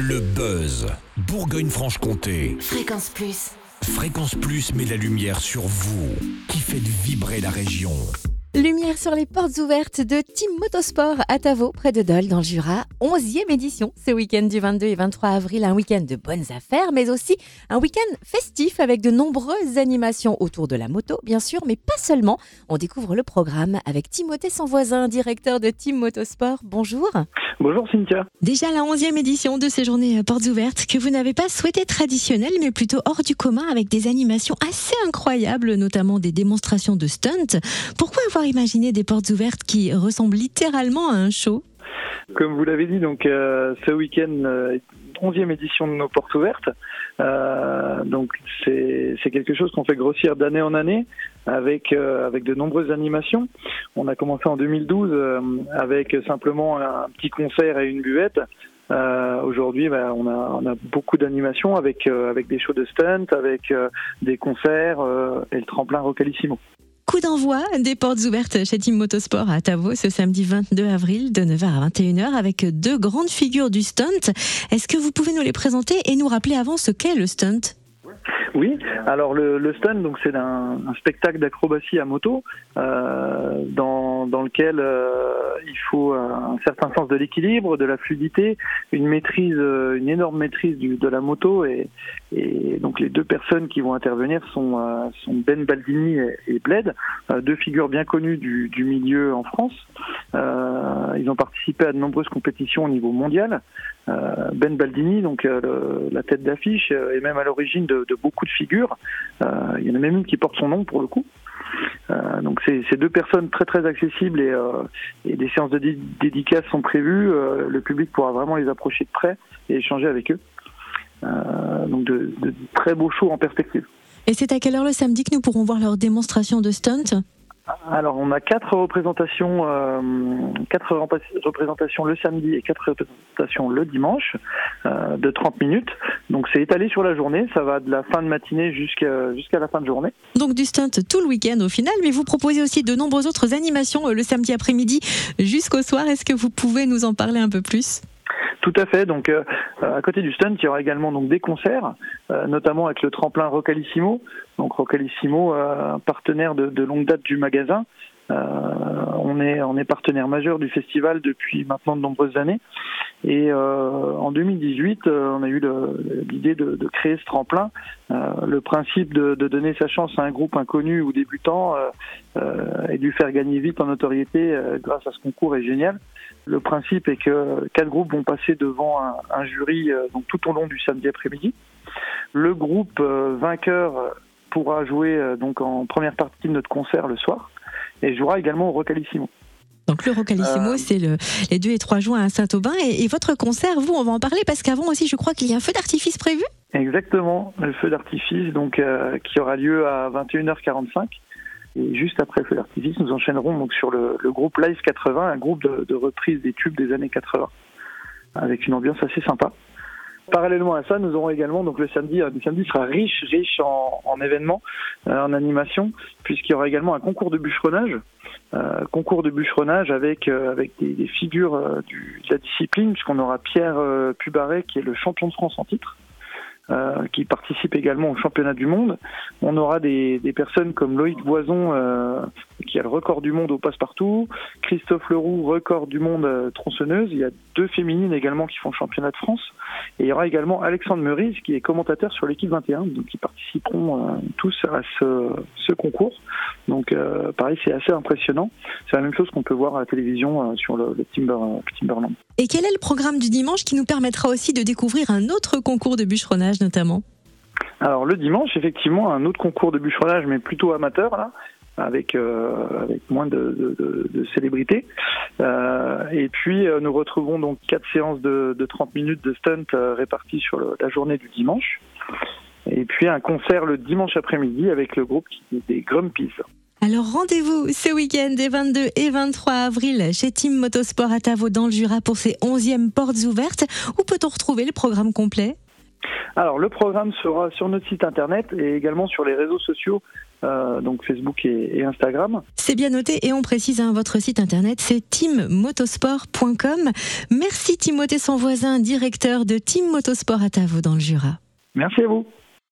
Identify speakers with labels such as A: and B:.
A: Le buzz. Bourgogne-Franche-Comté.
B: Fréquence Plus.
A: Fréquence Plus met la lumière sur vous, qui faites vibrer la région.
C: Sur les portes ouvertes de Team Motosport à Tavo, près de Dole, dans le Jura. 11e édition ce week-end du 22 et 23 avril. Un week-end de bonnes affaires, mais aussi un week-end festif avec de nombreuses animations autour de la moto, bien sûr, mais pas seulement. On découvre le programme avec Timothée Sans Voisin, directeur de Team Motosport. Bonjour.
D: Bonjour Cynthia.
C: Déjà la 11e édition de ces journées euh, portes ouvertes que vous n'avez pas souhaité traditionnelles, mais plutôt hors du commun avec des animations assez incroyables, notamment des démonstrations de stunts. Pourquoi avoir imaginé des portes ouvertes qui ressemblent littéralement à un show
D: Comme vous l'avez dit, donc euh, ce week-end, euh, 11e édition de nos portes ouvertes. Euh, donc c'est quelque chose qu'on fait grossir d'année en année avec euh, avec de nombreuses animations. On a commencé en 2012 euh, avec simplement un petit concert et une buvette. Aujourd'hui, ben, on, a, on a beaucoup d'animations avec avec des shows de stunt, avec des concerts et le tremplin Rocalissimo.
C: D'envoi des portes ouvertes chez Team Motosport à Tavo ce samedi 22 avril de 9h à 21h avec deux grandes figures du stunt. Est-ce que vous pouvez nous les présenter et nous rappeler avant ce qu'est le stunt?
D: Oui, alors le, stunt, donc c'est un, spectacle d'acrobatie à moto euh, dans, lequel euh, il faut un certain sens de l'équilibre, de la fluidité, une maîtrise, euh, une énorme maîtrise de la moto et, et donc les deux personnes qui vont intervenir sont, euh, sont Ben Baldini et, Bled, euh, deux figures bien connues du, du milieu en France. Euh, ils ont participé à de nombreuses compétitions au niveau mondial. Euh, ben Baldini, donc euh, la tête d'affiche, euh, est même à l'origine de, de beaucoup de figures. Il y en a même une qui porte son nom pour le coup. Euh, donc c'est deux personnes très très accessibles et, euh, et des séances de dé- dédicaces sont prévues. Euh, le public pourra vraiment les approcher de près et échanger avec eux. Donc de, de très beaux shows en perspective.
C: Et c'est à quelle heure le samedi que nous pourrons voir leur démonstration de stunt
D: Alors, on a quatre représentations, euh, quatre représentations le samedi et quatre représentations le dimanche euh, de 30 minutes. Donc, c'est étalé sur la journée. Ça va de la fin de matinée jusqu'à jusqu'à la fin de journée.
C: Donc du stunt tout le week-end au final, mais vous proposez aussi de nombreuses autres animations euh, le samedi après-midi jusqu'au soir. Est-ce que vous pouvez nous en parler un peu plus?
D: Tout à fait. Donc, euh, à côté du stunt, il y aura également donc des concerts, euh, notamment avec le tremplin Rocalissimo. Donc, Rocalissimo, euh, partenaire de, longue date du magasin. Euh, on est on est partenaire majeur du festival depuis maintenant de nombreuses années. Et euh, en 2018, euh, on a eu l'idée de, créer ce tremplin. Euh, le principe de, de donner sa chance à un groupe inconnu ou débutant euh, euh, et de lui faire gagner vite en notoriété euh, grâce à ce concours est génial. Le principe est que quatre groupes vont passer devant un, un jury euh, donc tout au long du samedi après-midi. Le groupe euh, vainqueur pourra jouer euh, donc en première partie de notre concert le soir et jouera également au Rocalissimo.
C: Donc le Rocalissimo,
D: Euh,
C: c'est le, les 2 et 3 juin à Saint-Aubin. Et, et votre concert, vous, on va en parler parce qu'avant aussi, je crois qu'il y a un feu d'artifice prévu.
D: Exactement, le feu d'artifice donc euh, qui aura lieu à 21h45. Et juste après feu d'artifice, nous enchaînerons donc sur le, le groupe Live 80, un groupe de, de reprise des tubes des années 80, avec une ambiance assez sympa. Parallèlement à ça, nous aurons également donc le samedi. euh, Le samedi sera riche, riche en, en événements, euh, en animation, puisqu'il y aura également un concours de bûcheronnage, euh, concours de bûcheronnage avec euh, avec des, des figures euh, du, de la discipline, puisqu'on aura Pierre euh, Pubaret qui est le champion de France en titre euh, qui participe également au championnat du monde. On aura des, des personnes comme Loïc Boison, euh, qui a le record du monde au passe-partout, Christophe Leroux, record du monde euh, tronçonneuse. Il y a deux féminines également qui font championnat de France. Et il y aura également Alexandre Meurice, qui est commentateur sur l'équipe 21, donc qui participeront euh, tous à ce, ce concours. Donc euh, pareil, c'est assez impressionnant. C'est la même chose qu'on peut voir à la télévision euh, sur le, le Timber, Timberland.
C: Et quel est le programme du dimanche qui nous permettra aussi de découvrir un autre concours de bûcheronnage notamment?
D: Alors le dimanche, effectivement, un autre concours de bûcheronnage, mais plutôt amateur, là, avec, euh, avec moins de, de, de- célébrités. Euh, et puis euh, nous retrouvons donc quatre séances de, de 30 minutes de stunt euh, réparties sur le- la journée du dimanche. Et puis un concert le dimanche après-midi avec le groupe des Grumpies.
C: Alors rendez-vous ce week-end des 22 et 23 avril chez Team Motosport à Tavo dans le Jura pour ses 11e portes ouvertes. Où peut-on retrouver le programme complet?
D: Alors le programme sera sur notre site internet et également sur les réseaux sociaux, euh, donc Facebook et, Instagram.
C: C'est bien noté et on précise hein, votre site internet, c'est teammotosport.com. Merci Timothée son voisin, directeur de Team Motosport à Tavo dans le Jura.
D: Merci à vous.